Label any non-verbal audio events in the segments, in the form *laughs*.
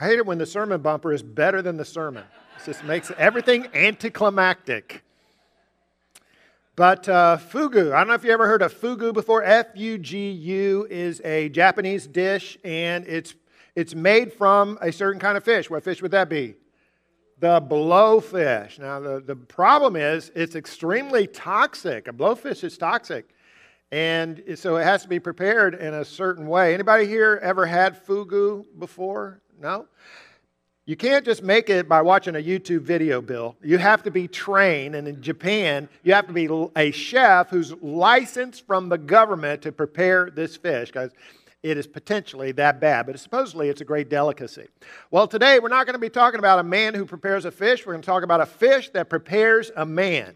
I hate it when the sermon bumper is better than the sermon. It just makes everything anticlimactic. But uh, fugu, I don't know if you ever heard of fugu before. F U G U is a Japanese dish, and it's, it's made from a certain kind of fish. What fish would that be? The blowfish. Now, the, the problem is it's extremely toxic. A blowfish is toxic. And so it has to be prepared in a certain way. Anybody here ever had fugu before? No? You can't just make it by watching a YouTube video, Bill. You have to be trained, and in Japan, you have to be a chef who's licensed from the government to prepare this fish because it is potentially that bad. But supposedly, it's a great delicacy. Well, today, we're not going to be talking about a man who prepares a fish. We're going to talk about a fish that prepares a man.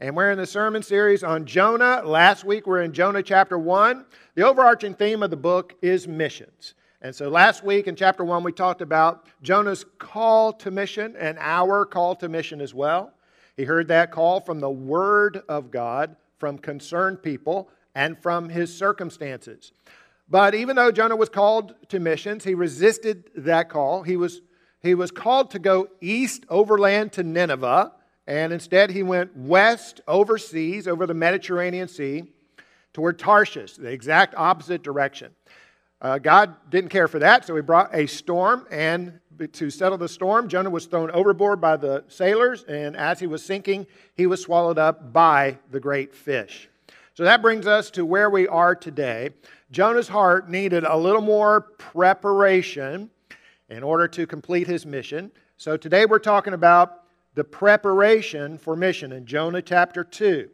And we're in the sermon series on Jonah. Last week, we're in Jonah chapter 1. The overarching theme of the book is missions. And so last week in chapter 1, we talked about Jonah's call to mission and our call to mission as well. He heard that call from the Word of God, from concerned people, and from his circumstances. But even though Jonah was called to missions, he resisted that call. He was, he was called to go east overland to Nineveh, and instead he went west overseas over the Mediterranean Sea toward Tarshish, the exact opposite direction. Uh, God didn't care for that, so he brought a storm, and to settle the storm, Jonah was thrown overboard by the sailors, and as he was sinking, he was swallowed up by the great fish. So that brings us to where we are today. Jonah's heart needed a little more preparation in order to complete his mission. So today we're talking about the preparation for mission in Jonah chapter 2.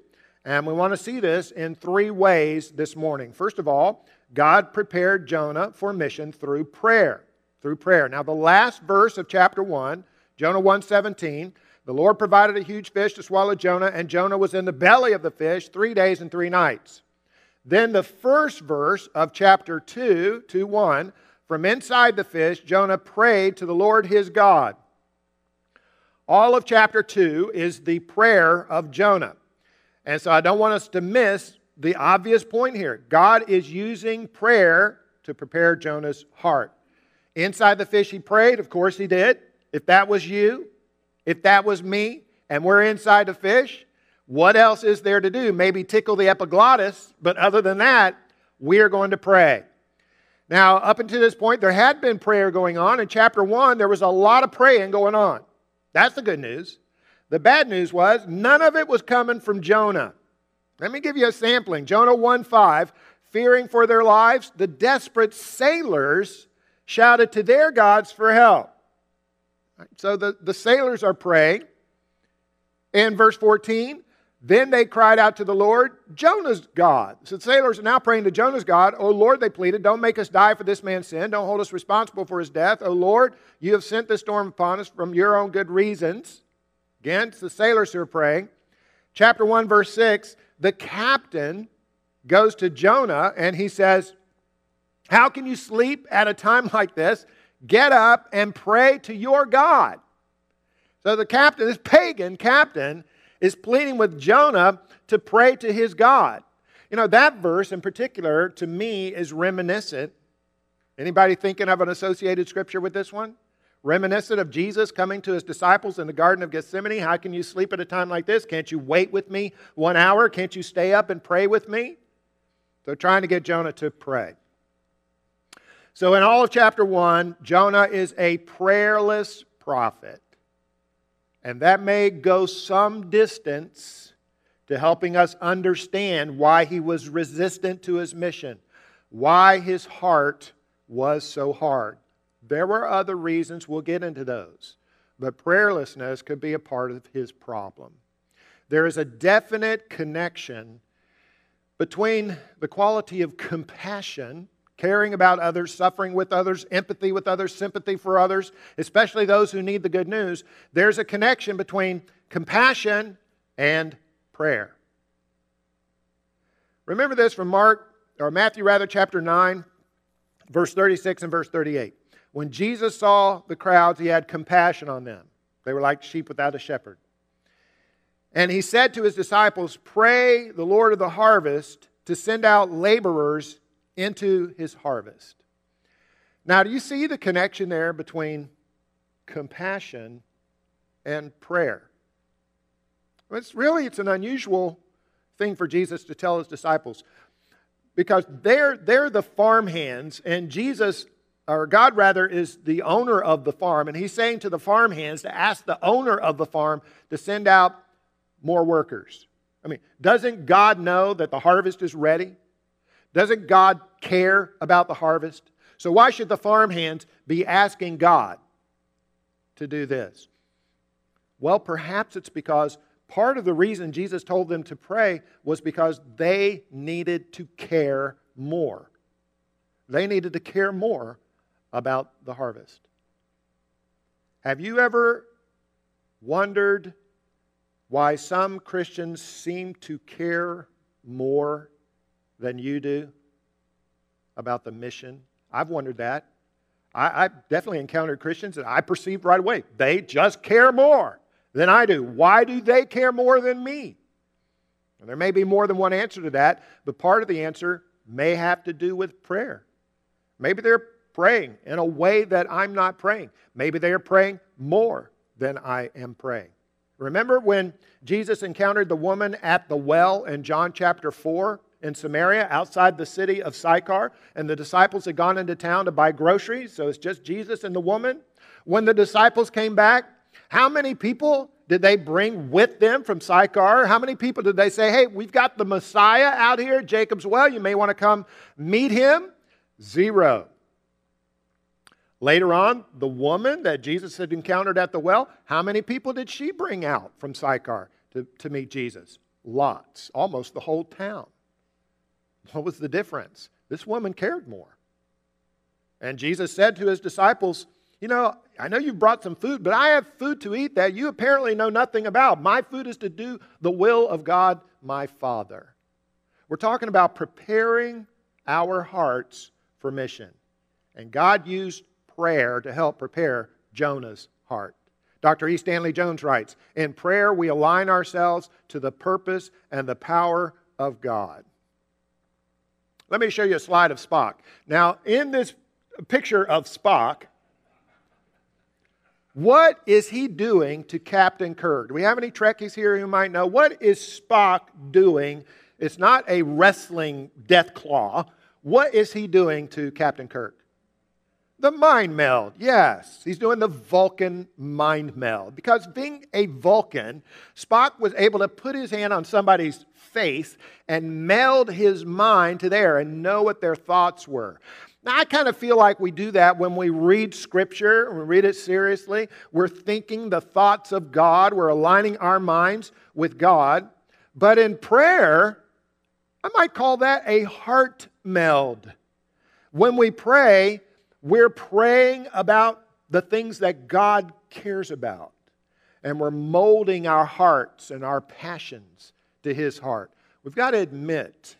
And we want to see this in three ways this morning. First of all, God prepared Jonah for mission through prayer. Through prayer. Now, the last verse of chapter 1, Jonah 1:17, the Lord provided a huge fish to swallow Jonah, and Jonah was in the belly of the fish three days and three nights. Then the first verse of chapter 2, 2 1, from inside the fish, Jonah prayed to the Lord his God. All of chapter 2 is the prayer of Jonah. And so I don't want us to miss the obvious point here God is using prayer to prepare Jonah's heart. Inside the fish, he prayed. Of course, he did. If that was you, if that was me, and we're inside the fish, what else is there to do? Maybe tickle the epiglottis, but other than that, we are going to pray. Now, up until this point, there had been prayer going on. In chapter 1, there was a lot of praying going on. That's the good news. The bad news was none of it was coming from Jonah. Let me give you a sampling. Jonah 1 5, fearing for their lives, the desperate sailors shouted to their gods for help. So the, the sailors are praying. In verse 14, then they cried out to the Lord, Jonah's God. So the sailors are now praying to Jonah's God. Oh Lord, they pleaded, don't make us die for this man's sin. Don't hold us responsible for his death. Oh Lord, you have sent this storm upon us from your own good reasons. Again, it's the sailors who are praying. Chapter 1, verse 6 the captain goes to Jonah and he says, How can you sleep at a time like this? Get up and pray to your God. So the captain, this pagan captain, is pleading with Jonah to pray to his God. You know, that verse in particular to me is reminiscent. Anybody thinking of an associated scripture with this one? Reminiscent of Jesus coming to his disciples in the Garden of Gethsemane. How can you sleep at a time like this? Can't you wait with me one hour? Can't you stay up and pray with me? So, trying to get Jonah to pray. So, in all of chapter 1, Jonah is a prayerless prophet. And that may go some distance to helping us understand why he was resistant to his mission, why his heart was so hard. There were other reasons, we'll get into those. But prayerlessness could be a part of his problem. There is a definite connection between the quality of compassion, caring about others, suffering with others, empathy with others, sympathy for others, especially those who need the good news. There's a connection between compassion and prayer. Remember this from Mark, or Matthew rather, chapter 9, verse 36 and verse 38. When Jesus saw the crowds, he had compassion on them. They were like sheep without a shepherd. And he said to his disciples, Pray the Lord of the harvest to send out laborers into his harvest. Now, do you see the connection there between compassion and prayer? It's really it's an unusual thing for Jesus to tell his disciples because they're, they're the farm hands, and Jesus, or God rather, is the owner of the farm. And he's saying to the farm hands to ask the owner of the farm to send out more workers. I mean, doesn't God know that the harvest is ready? Doesn't God care about the harvest? So why should the farm hands be asking God to do this? Well, perhaps it's because part of the reason Jesus told them to pray was because they needed to care more. They needed to care more about the harvest. Have you ever wondered why some Christians seem to care more than you do about the mission? I've wondered that. I, I definitely encountered Christians that I perceived right away. They just care more than I do. Why do they care more than me? And there may be more than one answer to that, but part of the answer may have to do with prayer. Maybe they're praying in a way that I'm not praying. Maybe they are praying more than I am praying. Remember when Jesus encountered the woman at the well in John chapter 4 in Samaria outside the city of Sychar, and the disciples had gone into town to buy groceries, so it's just Jesus and the woman. When the disciples came back, how many people did they bring with them from Sychar? How many people did they say, hey, we've got the Messiah out here Jacob's Well. You may want to come meet him? Zero. Later on, the woman that Jesus had encountered at the well, how many people did she bring out from Sychar to, to meet Jesus? Lots, almost the whole town. What was the difference? This woman cared more. And Jesus said to his disciples, you know, I know you've brought some food, but I have food to eat that you apparently know nothing about. My food is to do the will of God, my Father. We're talking about preparing our hearts for mission. And God used prayer to help prepare Jonah's heart. Dr. E. Stanley Jones writes In prayer, we align ourselves to the purpose and the power of God. Let me show you a slide of Spock. Now, in this picture of Spock, what is he doing to Captain Kirk? Do we have any Trekkies here who might know? What is Spock doing? It's not a wrestling death claw. What is he doing to Captain Kirk? The mind meld, yes. He's doing the Vulcan mind meld. Because being a Vulcan, Spock was able to put his hand on somebody's face and meld his mind to there and know what their thoughts were. Now, I kind of feel like we do that when we read Scripture, we read it seriously. We're thinking the thoughts of God, we're aligning our minds with God. But in prayer, I might call that a heart meld. When we pray, we're praying about the things that God cares about. And we're molding our hearts and our passions to His heart. We've got to admit,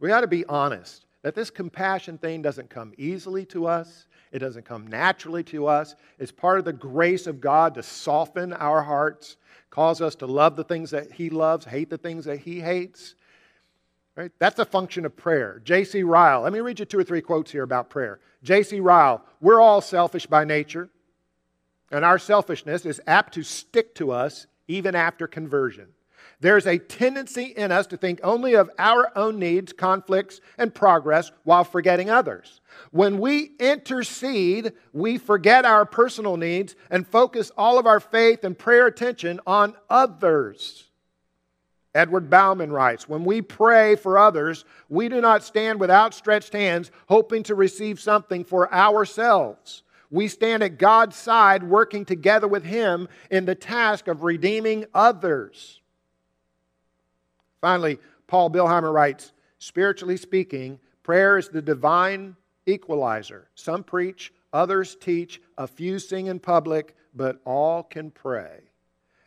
we've got to be honest that this compassion thing doesn't come easily to us. It doesn't come naturally to us. It's part of the grace of God to soften our hearts, cause us to love the things that He loves, hate the things that He hates. Right? That's a function of prayer. J.C. Ryle, let me read you two or three quotes here about prayer. J.C. Ryle, we're all selfish by nature, and our selfishness is apt to stick to us even after conversion. There's a tendency in us to think only of our own needs, conflicts, and progress while forgetting others. When we intercede, we forget our personal needs and focus all of our faith and prayer attention on others. Edward Bauman writes When we pray for others, we do not stand with outstretched hands hoping to receive something for ourselves. We stand at God's side, working together with Him in the task of redeeming others. Finally, Paul Billheimer writes Spiritually speaking, prayer is the divine equalizer. Some preach, others teach, a few sing in public, but all can pray.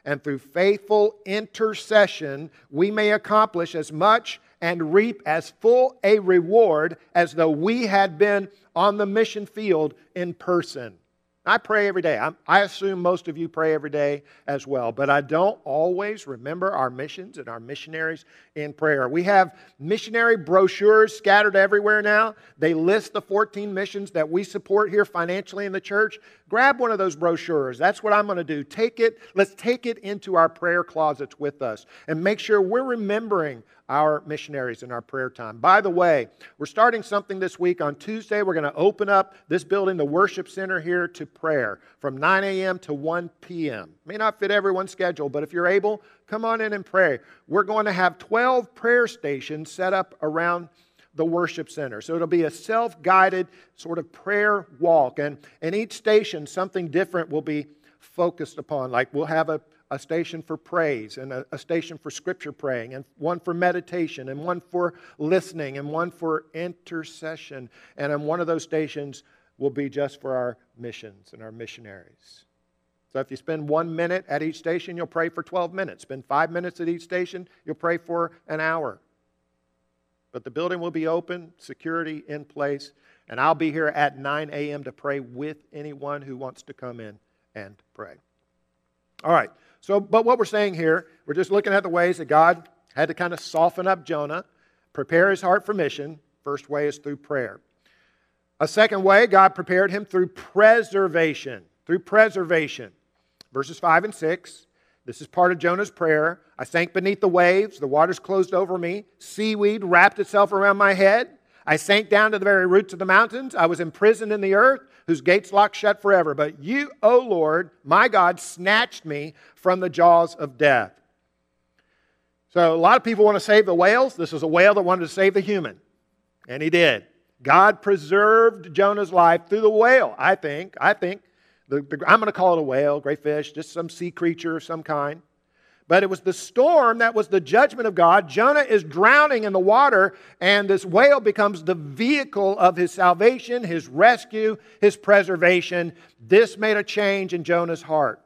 And through faithful intercession, we may accomplish as much and reap as full a reward as though we had been on the mission field in person. I pray every day. I assume most of you pray every day as well, but I don't always remember our missions and our missionaries in prayer. We have missionary brochures scattered everywhere now. They list the 14 missions that we support here financially in the church. Grab one of those brochures. That's what I'm going to do. Take it, let's take it into our prayer closets with us and make sure we're remembering our missionaries in our prayer time. By the way, we're starting something this week. On Tuesday, we're going to open up this building, the worship center here, to prayer from 9 a.m. to 1 p.m. May not fit everyone's schedule, but if you're able, come on in and pray. We're going to have 12 prayer stations set up around the worship center. So it'll be a self guided sort of prayer walk. And in each station, something different will be focused upon. Like we'll have a a station for praise and a, a, station for scripture praying and one for meditation and one for listening and one for intercession. And one of those stations will be just for our missions and our missionaries. So if you spend one minute at each station you'll pray for 12 minutes. Spend five minutes at each station you'll pray for an hour. But the building will be open security in place and i'll be here at 9 a.m to pray with anyone who wants to come in and pray. All right so, but what we're saying here, we're just looking at the ways that God had to kind of soften up Jonah, prepare his heart for mission. First way is through prayer. A second way, God prepared him through preservation. Through preservation. Verses 5 and 6. This is part of Jonah's prayer. I sank beneath the waves, the waters closed over me, seaweed wrapped itself around my head. I sank down to the very roots of the mountains. I was imprisoned in the earth, whose gates locked shut forever. But you, O Lord, my God, snatched me from the jaws of death. So a lot of people want to save the whales. This is a whale that wanted to save the human, and he did. God preserved Jonah's life through the whale, I think. I think. The, the, I'm going to call it a whale, great fish, just some sea creature of some kind. But it was the storm that was the judgment of God. Jonah is drowning in the water, and this whale becomes the vehicle of his salvation, his rescue, his preservation. This made a change in Jonah's heart.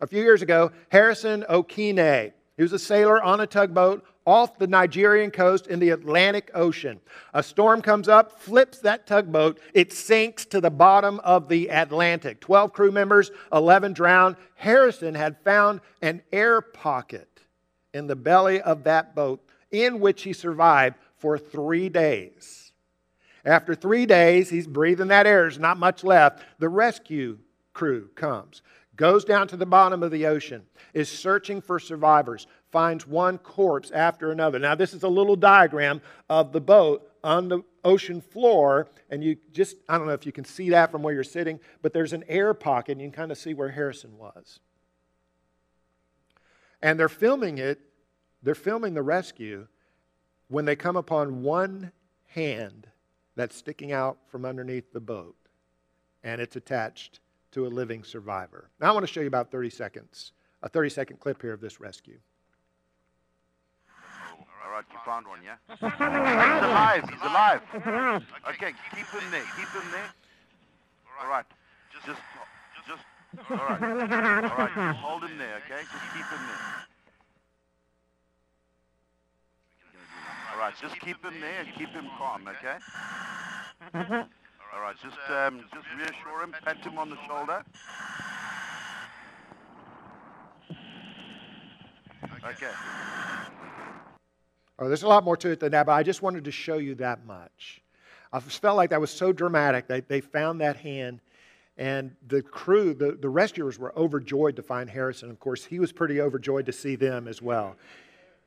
A few years ago, Harrison Okene, he was a sailor on a tugboat off the Nigerian coast in the Atlantic Ocean. A storm comes up, flips that tugboat, it sinks to the bottom of the Atlantic. 12 crew members, 11 drowned. Harrison had found an air pocket in the belly of that boat in which he survived for three days. After three days, he's breathing that air, there's not much left. The rescue crew comes, goes down to the bottom of the ocean, is searching for survivors, finds one corpse after another. Now, this is a little diagram of the boat on the ocean floor, and you just, I don't know if you can see that from where you're sitting, but there's an air pocket, and you can kind of see where Harrison was. And they're filming it, they're filming the rescue when they come upon one hand that's sticking out from underneath the boat, and it's attached to a living survivor. Now, I want to show you about 30 seconds, a 30 second clip here of this rescue right, you found one, yeah? he's alive, he's alive. Okay, keep him there, keep him there. All right, just, just, all right, all right, just hold him there, okay? Just keep him there. All right, just keep him there and keep him calm, okay? All right, just, um, just reassure him, pat him on the shoulder. Okay. Oh, there's a lot more to it than that, but I just wanted to show you that much. I felt like that was so dramatic. They, they found that hand, and the crew, the, the rescuers, were overjoyed to find Harrison. Of course, he was pretty overjoyed to see them as well.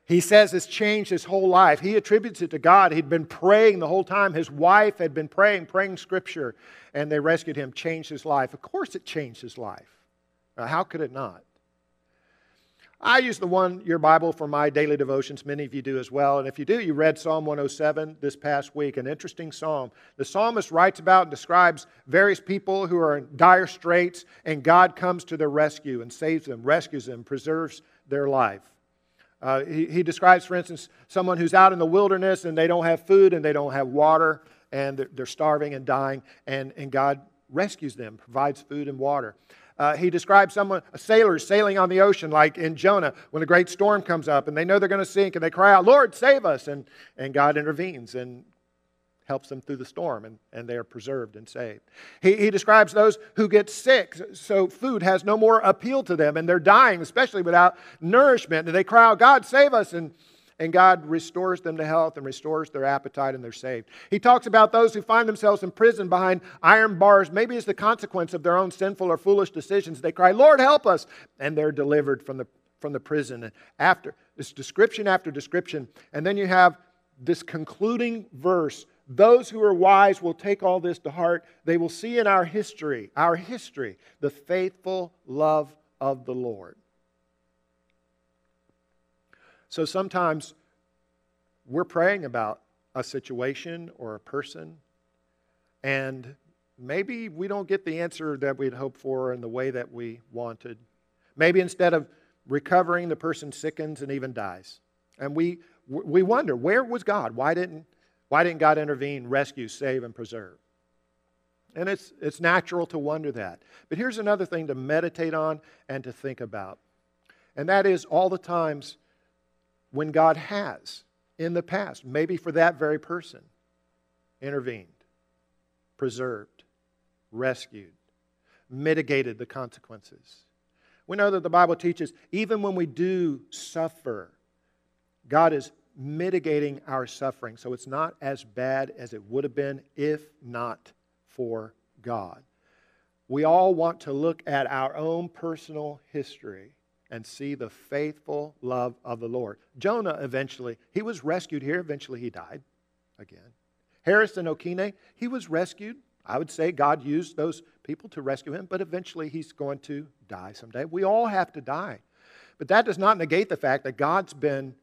He says it's changed his whole life. He attributes it to God. He'd been praying the whole time. His wife had been praying, praying scripture, and they rescued him, changed his life. Of course, it changed his life. how could it not? I use the one year Bible for my daily devotions. Many of you do as well. And if you do, you read Psalm 107 this past week, an interesting psalm. The psalmist writes about and describes various people who are in dire straits, and God comes to their rescue and saves them, rescues them, preserves their life. Uh, he, he describes, for instance, someone who's out in the wilderness and they don't have food and they don't have water and they're, they're starving and dying, and, and God rescues them, provides food and water. Uh, he describes someone, a sailor sailing on the ocean, like in Jonah, when a great storm comes up and they know they're going to sink and they cry out, Lord, save us. And, and God intervenes. And helps them through the storm and, and they are preserved and saved. He, he describes those who get sick, so food has no more appeal to them and they're dying, especially without nourishment. And they cry out, God, save us. And, and God restores them to health and restores their appetite and they're saved. He talks about those who find themselves in prison behind iron bars, maybe as the consequence of their own sinful or foolish decisions. They cry, Lord, help us. And they're delivered from the, from the prison. And after this description after description, and then you have this concluding verse those who are wise will take all this to heart. They will see in our history, our history, the faithful love of the Lord. So sometimes we're praying about a situation or a person, and maybe we don't get the answer that we'd hoped for in the way that we wanted. Maybe instead of recovering, the person sickens and even dies. And we, we wonder, where was God? Why didn't why didn't God intervene, rescue, save, and preserve? And it's, it's natural to wonder that. But here's another thing to meditate on and to think about. And that is all the times when God has, in the past, maybe for that very person, intervened, preserved, rescued, mitigated the consequences. We know that the Bible teaches even when we do suffer, God is mitigating our suffering so it's not as bad as it would have been if not for God. We all want to look at our own personal history and see the faithful love of the Lord. Jonah eventually, he was rescued here. Eventually, he died again. Harrison Okene, he was rescued. I would say God used those people to rescue him, but eventually he's going to die someday. We all have to die. But that does not negate the fact that God's been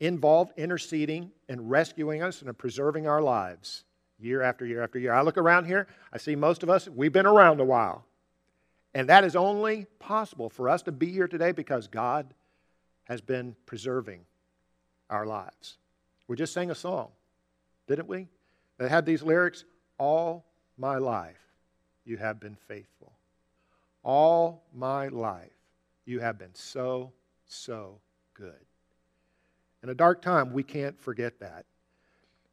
involved interceding and rescuing us and preserving our lives year after year after year. I look around here, I see most of us, we've been around a while. And that is only possible for us to be here today because God has been preserving our lives. We just sang a song, didn't we? That had these lyrics All my life you have been faithful. All my life you have been so, so good. In a dark time, we can't forget that.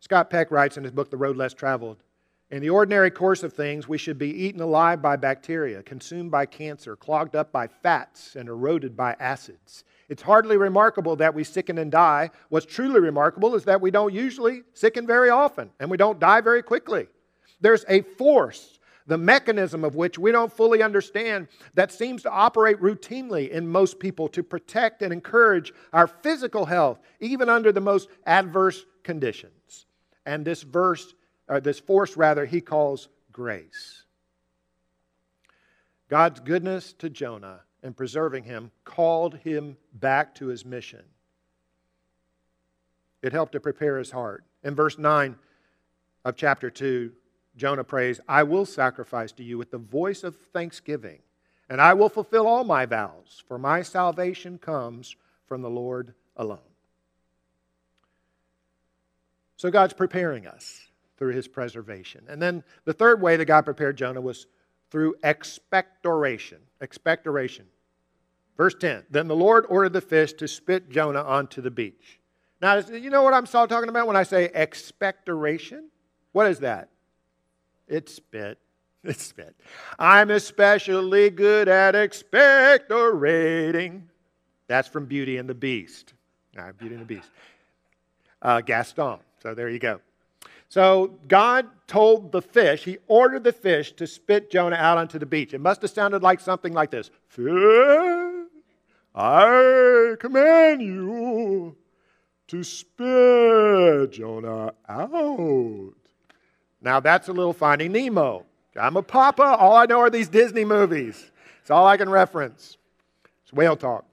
Scott Peck writes in his book, The Road Less Traveled In the ordinary course of things, we should be eaten alive by bacteria, consumed by cancer, clogged up by fats, and eroded by acids. It's hardly remarkable that we sicken and die. What's truly remarkable is that we don't usually sicken very often, and we don't die very quickly. There's a force the mechanism of which we don't fully understand, that seems to operate routinely in most people to protect and encourage our physical health, even under the most adverse conditions. And this verse, or this force rather, he calls grace. God's goodness to Jonah in preserving him called him back to his mission. It helped to prepare his heart. In verse 9 of chapter 2, Jonah prays, I will sacrifice to you with the voice of thanksgiving, and I will fulfill all my vows, for my salvation comes from the Lord alone. So God's preparing us through his preservation. And then the third way that God prepared Jonah was through expectoration. Expectoration. Verse 10 Then the Lord ordered the fish to spit Jonah onto the beach. Now, you know what I'm talking about when I say expectoration? What is that? It's spit. *laughs* It spit. I'm especially good at expectorating. That's from Beauty and the Beast. Right, Beauty and the Beast. Uh, Gaston. So there you go. So God told the fish, he ordered the fish to spit Jonah out onto the beach. It must have sounded like something like this Fish, I command you to spit Jonah out. Now that's a little Finding Nemo. I'm a papa. All I know are these Disney movies. It's all I can reference. It's whale talk.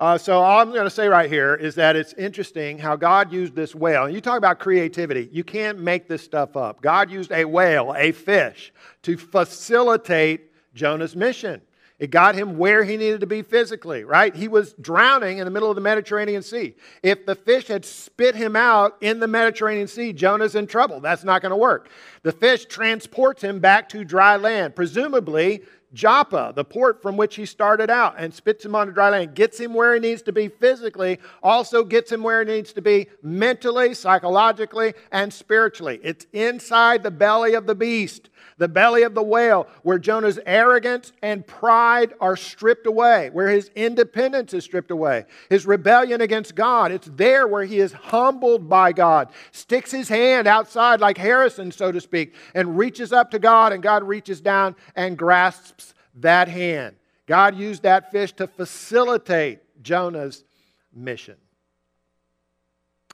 Uh, so all I'm going to say right here is that it's interesting how God used this whale. And you talk about creativity. You can't make this stuff up. God used a whale, a fish, to facilitate Jonah's mission. It got him where he needed to be physically, right? He was drowning in the middle of the Mediterranean Sea. If the fish had spit him out in the Mediterranean Sea, Jonah's in trouble. That's not going to work. The fish transports him back to dry land, presumably Joppa, the port from which he started out, and spits him on dry land, gets him where he needs to be physically, also gets him where he needs to be mentally, psychologically, and spiritually. It's inside the belly of the beast the belly of the whale, where Jonah's arrogance and pride are stripped away, where his independence is stripped away, his rebellion against God. It's there where he is humbled by God, sticks his hand outside like Harrison, so to speak, and reaches up to God, and God reaches down and grasps that hand. God used that fish to facilitate Jonah's mission.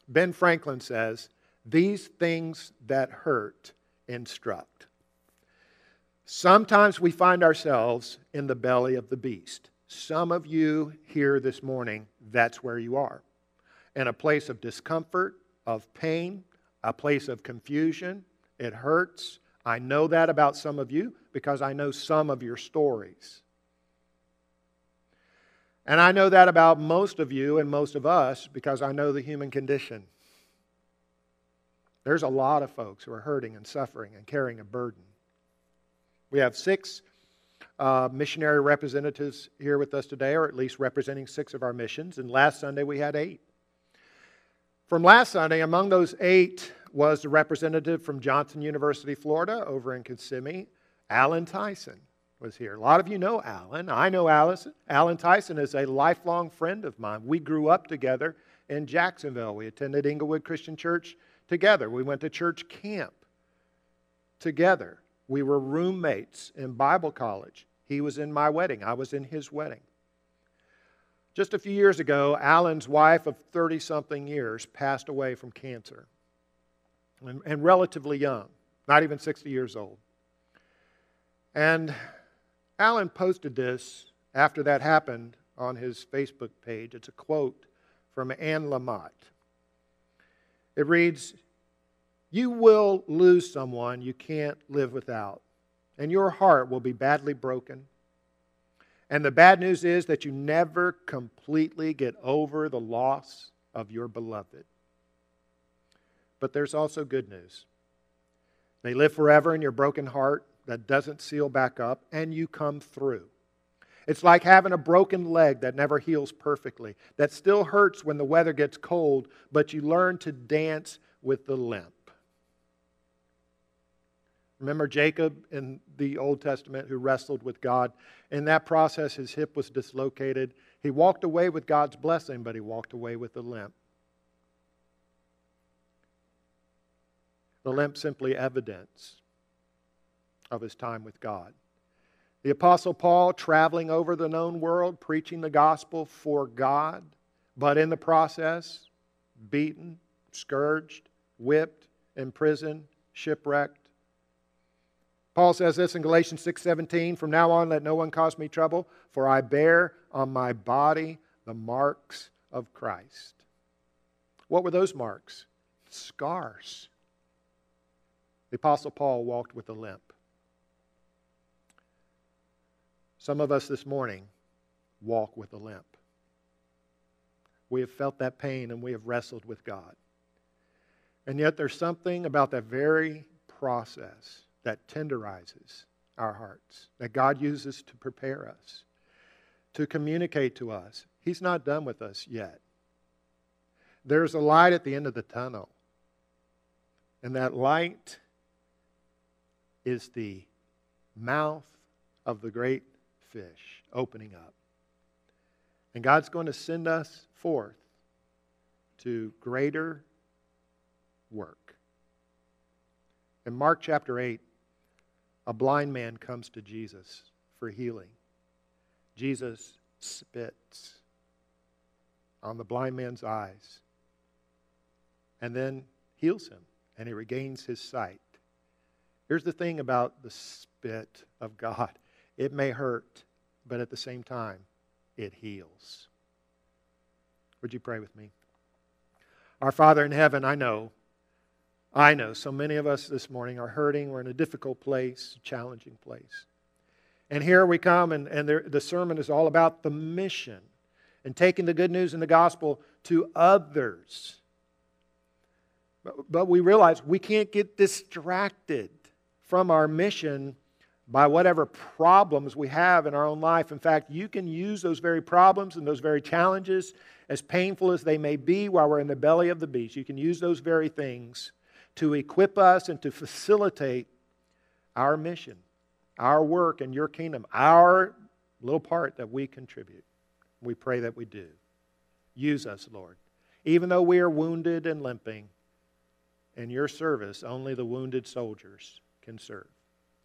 Ben Franklin says, These things that hurt instruct. Sometimes we find ourselves in the belly of the beast. Some of you here this morning, that's where you are. In a place of discomfort, of pain, a place of confusion. It hurts. I know that about some of you because I know some of your stories. And I know that about most of you and most of us because I know the human condition. There's a lot of folks who are hurting and suffering and carrying a burden. We have six uh, missionary representatives here with us today, or at least representing six of our missions. And last Sunday we had eight. From last Sunday, among those eight was the representative from Johnson University, Florida, over in Kissimmee, Alan Tyson was here. A lot of you know Alan. I know Allison. Alan Tyson is a lifelong friend of mine. We grew up together in Jacksonville. We attended Englewood Christian Church together. We went to church camp together. We were roommates in Bible college. He was in my wedding, I was in his wedding. Just a few years ago, Alan's wife of 30 something years passed away from cancer, and, and, relatively young, not even 60 years old. And Alan posted this after that happened on his Facebook page. It's a quote from Anne Lamott. It reads you will lose someone you can't live without, and your heart will be badly broken. And the bad news is that you never completely get over the loss of your beloved. But there's also good news. They live forever in your broken heart that doesn't seal back up, and you come through. It's like having a broken leg that never heals perfectly, that still hurts when the weather gets cold, but you learn to dance with the limp. Remember Jacob in the Old Testament who wrestled with God? In that process, his hip was dislocated. He walked away with God's blessing, but he walked away with a limp. The limp simply evidence of his time with God. The Apostle Paul traveling over the known world, preaching the gospel for God, but in the process, beaten, scourged, whipped, imprisoned, shipwrecked Paul says this in Galatians 6:17, "From now on let no one cause me trouble, for I bear on my body the marks of Christ." What were those marks? Scars. The apostle Paul walked with a limp. Some of us this morning walk with a limp. We have felt that pain and we have wrestled with God. And yet there's something about that very process that tenderizes our hearts, that God uses to prepare us, to communicate to us. He's not done with us yet. There's a light at the end of the tunnel, and that light is the mouth of the great fish opening up. And God's going to send us forth to greater work. In Mark chapter 8, a blind man comes to Jesus for healing. Jesus spits on the blind man's eyes and then heals him, and he regains his sight. Here's the thing about the spit of God it may hurt, but at the same time, it heals. Would you pray with me? Our Father in heaven, I know I know so many of us this morning are hurting. We're in a difficult place, a challenging place. And here we come, and, and there, the sermon is all about the mission and taking the good news and the gospel to others. But, but we realize we can't get distracted from our mission by whatever problems we have in our own life. In fact, you can use those very problems and those very challenges, as painful as they may be while we're in the belly of the beast, you can use those very things to equip us and to facilitate our mission, our work in your kingdom, our little part that we contribute. We pray that we do. Use us, Lord. Even though we are wounded and limping, in your service, only the wounded soldiers can serve.